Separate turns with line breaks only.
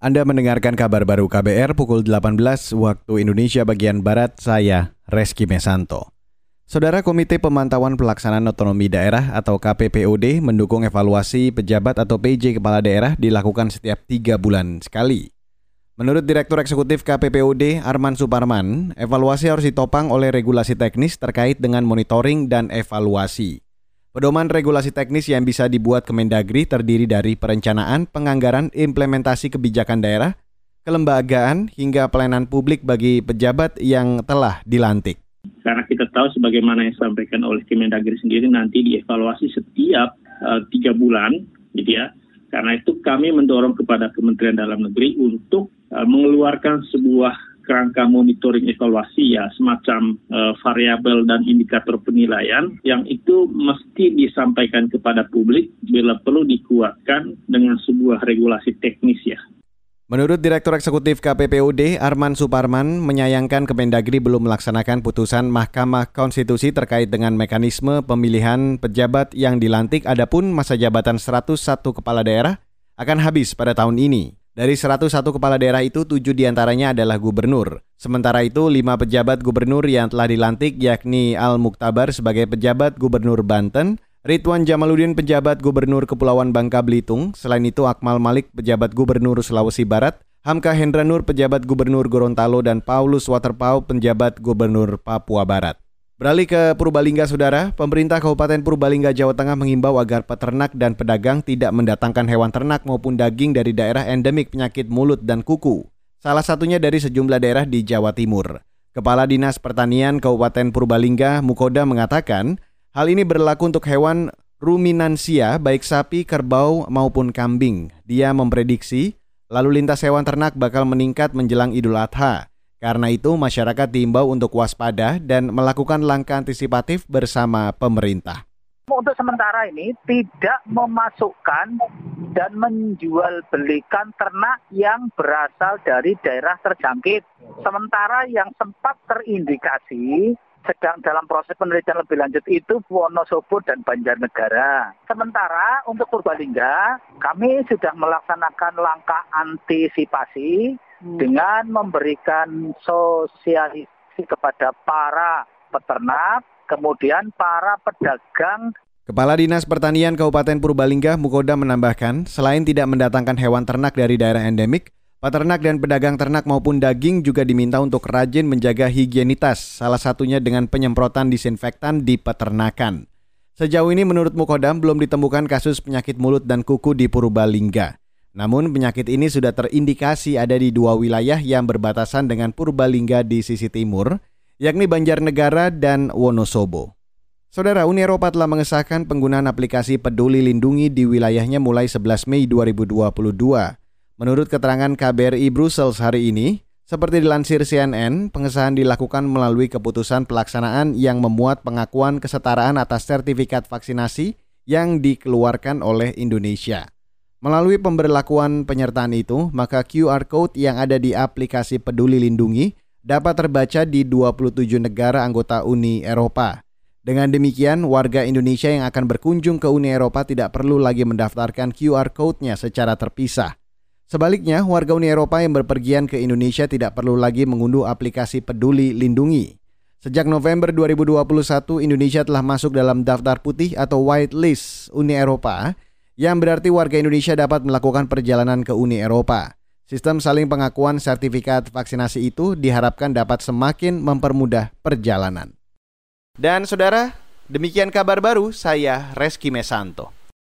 Anda mendengarkan kabar baru KBR pukul 18 waktu Indonesia bagian Barat, saya Reski Mesanto. Saudara Komite Pemantauan Pelaksanaan Otonomi Daerah atau KPPOD mendukung evaluasi pejabat atau PJ Kepala Daerah dilakukan setiap tiga bulan sekali. Menurut Direktur Eksekutif KPPOD Arman Suparman, evaluasi harus ditopang oleh regulasi teknis terkait dengan monitoring dan evaluasi. Pedoman regulasi teknis yang bisa dibuat Kemendagri terdiri dari perencanaan, penganggaran, implementasi kebijakan daerah, kelembagaan, hingga pelayanan publik bagi pejabat yang telah dilantik.
Karena kita tahu sebagaimana yang disampaikan oleh Kemendagri sendiri nanti dievaluasi setiap uh, tiga bulan, gitu ya. Karena itu kami mendorong kepada Kementerian Dalam Negeri untuk uh, mengeluarkan sebuah kerangka monitoring evaluasi ya semacam uh, variabel dan indikator penilaian yang itu mesti disampaikan kepada publik bila perlu dikuatkan dengan sebuah regulasi teknis ya.
Menurut Direktur Eksekutif KPPUD Arman Suparman menyayangkan Kemendagri belum melaksanakan putusan Mahkamah Konstitusi terkait dengan mekanisme pemilihan pejabat yang dilantik adapun masa jabatan 101 kepala daerah akan habis pada tahun ini. Dari 101 kepala daerah itu, tujuh di antaranya adalah gubernur. Sementara itu, lima pejabat gubernur yang telah dilantik yakni Al Muktabar sebagai pejabat gubernur Banten, Ridwan Jamaluddin pejabat gubernur Kepulauan Bangka Belitung, selain itu Akmal Malik pejabat gubernur Sulawesi Barat, Hamka Hendra Nur pejabat gubernur Gorontalo dan Paulus Waterpau penjabat gubernur Papua Barat. Beralih ke Purbalingga, Saudara. Pemerintah Kabupaten Purbalingga, Jawa Tengah mengimbau agar peternak dan pedagang tidak mendatangkan hewan ternak maupun daging dari daerah endemik penyakit mulut dan kuku. Salah satunya dari sejumlah daerah di Jawa Timur. Kepala Dinas Pertanian Kabupaten Purbalingga, Mukoda, mengatakan hal ini berlaku untuk hewan ruminansia baik sapi, kerbau maupun kambing. Dia memprediksi lalu lintas hewan ternak bakal meningkat menjelang Idul Adha. Karena itu, masyarakat diimbau untuk waspada dan melakukan langkah antisipatif bersama pemerintah.
Untuk sementara ini tidak memasukkan dan menjual belikan ternak yang berasal dari daerah terjangkit. Sementara yang sempat terindikasi sedang dalam proses penelitian lebih lanjut itu Wonosobo dan Banjarnegara. Sementara untuk Purbalingga, kami sudah melaksanakan langkah antisipasi. Dengan memberikan sosialisasi kepada para peternak, kemudian para pedagang
Kepala Dinas Pertanian Kabupaten Purbalingga Mukoda menambahkan, selain tidak mendatangkan hewan ternak dari daerah endemik, peternak dan pedagang ternak maupun daging juga diminta untuk rajin menjaga higienitas, salah satunya dengan penyemprotan disinfektan di peternakan. Sejauh ini menurut Mukodam belum ditemukan kasus penyakit mulut dan kuku di Purbalingga. Namun penyakit ini sudah terindikasi ada di dua wilayah yang berbatasan dengan Purbalingga di sisi timur, yakni Banjarnegara dan Wonosobo. Saudara Uni Eropa telah mengesahkan penggunaan aplikasi Peduli Lindungi di wilayahnya mulai 11 Mei 2022. Menurut keterangan KBRI Brussels hari ini, seperti dilansir CNN, pengesahan dilakukan melalui keputusan pelaksanaan yang memuat pengakuan kesetaraan atas sertifikat vaksinasi yang dikeluarkan oleh Indonesia. Melalui pemberlakuan penyertaan itu, maka QR Code yang ada di aplikasi Peduli Lindungi dapat terbaca di 27 negara anggota Uni Eropa. Dengan demikian, warga Indonesia yang akan berkunjung ke Uni Eropa tidak perlu lagi mendaftarkan QR Code-nya secara terpisah. Sebaliknya, warga Uni Eropa yang berpergian ke Indonesia tidak perlu lagi mengunduh aplikasi Peduli Lindungi. Sejak November 2021, Indonesia telah masuk dalam daftar putih atau white list Uni Eropa yang berarti warga Indonesia dapat melakukan perjalanan ke Uni Eropa. Sistem saling pengakuan sertifikat vaksinasi itu diharapkan dapat semakin mempermudah perjalanan. Dan saudara, demikian kabar baru saya Reski Mesanto.